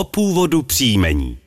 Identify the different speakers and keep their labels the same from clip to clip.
Speaker 1: o původu příjmení.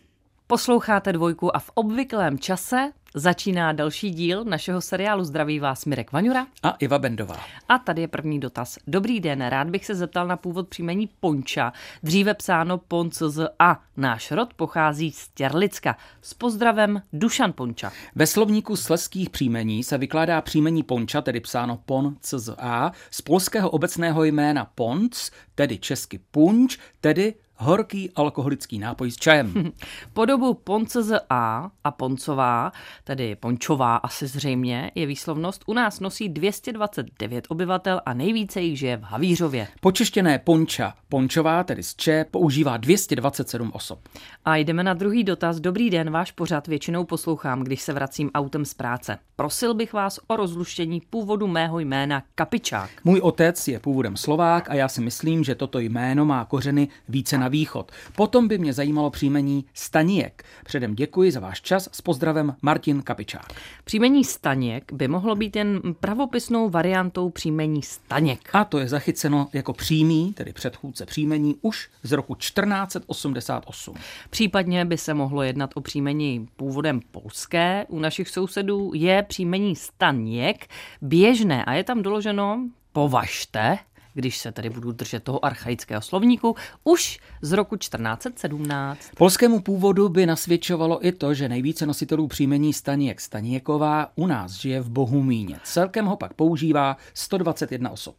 Speaker 2: Posloucháte dvojku a v obvyklém čase začíná další díl našeho seriálu Zdraví vás Mirek Vaňura.
Speaker 3: A Iva Bendová.
Speaker 2: A tady je první dotaz. Dobrý den, rád bych se zeptal na původ příjmení Ponča, dříve psáno Poncz a. Náš rod pochází z Těrlicka. S pozdravem Dušan Ponča.
Speaker 3: Ve slovníku sleských příjmení se vykládá příjmení Ponča, tedy psáno Pon a, z polského obecného jména Ponc, tedy česky punč, tedy horký alkoholický nápoj s čajem.
Speaker 2: Podobu Ponce A a Poncová, tedy Pončová asi zřejmě, je výslovnost. U nás nosí 229 obyvatel a nejvíce jich žije v Havířově.
Speaker 3: Počeštěné Ponča, Pončová, tedy z Če, používá 227 osob.
Speaker 2: A jdeme na druhý dotaz. Dobrý den, váš pořad většinou poslouchám, když se vracím autem z práce. Prosil bych vás o rozluštění původu mého jména Kapičák.
Speaker 3: Můj otec je původem Slovák a já si myslím, že toto jméno má kořeny více na východ. Potom by mě zajímalo příjmení Staněk. Předem děkuji za váš čas s pozdravem Martin Kapičák.
Speaker 2: Příjmení Staněk by mohlo být jen pravopisnou variantou příjmení Staněk.
Speaker 3: A to je zachyceno jako přímý, tedy předchůdce příjmení, už z roku 1488.
Speaker 2: Případně by se mohlo jednat o příjmení původem polské. U našich sousedů je příjmení Staněk běžné a je tam doloženo považte, když se tedy budu držet toho archaického slovníku, už z roku 1417.
Speaker 3: Polskému původu by nasvědčovalo i to, že nejvíce nositelů příjmení Staniek Stanieková u nás žije v Bohumíně. Celkem ho pak používá 121 osob.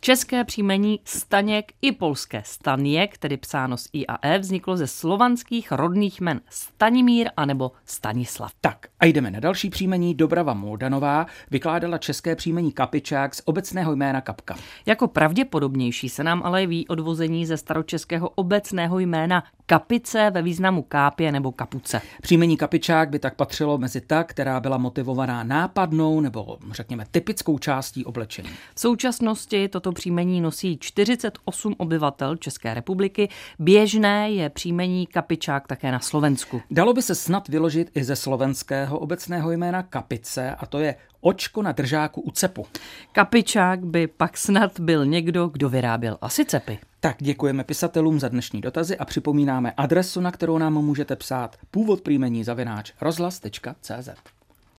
Speaker 2: České příjmení Staněk i polské Staněk, tedy psáno s I a E, vzniklo ze slovanských rodných men Stanimír anebo Stanislav.
Speaker 3: Tak a jdeme na další příjmení. Dobrava Moldanová vykládala české příjmení Kapičák z obecného jména Kapka.
Speaker 2: Jako pravděpodobnější se nám ale ví odvození ze staročeského obecného jména Kapice ve významu kápě nebo kapuce.
Speaker 3: Příjmení Kapičák by tak patřilo mezi ta, která byla motivovaná nápadnou nebo řekněme typickou částí oblečení.
Speaker 2: V současnosti toto příjmení nosí 48 obyvatel České republiky. Běžné je příjmení Kapičák také na Slovensku.
Speaker 3: Dalo by se snad vyložit i ze slovenského obecného jména Kapice a to je očko na držáku u cepu.
Speaker 2: Kapičák by pak snad byl někdo, kdo vyráběl asi cepy.
Speaker 3: Tak děkujeme pisatelům za dnešní dotazy a připomínáme adresu, na kterou nám můžete psát původ příjmení zavináč rozhlas.cz.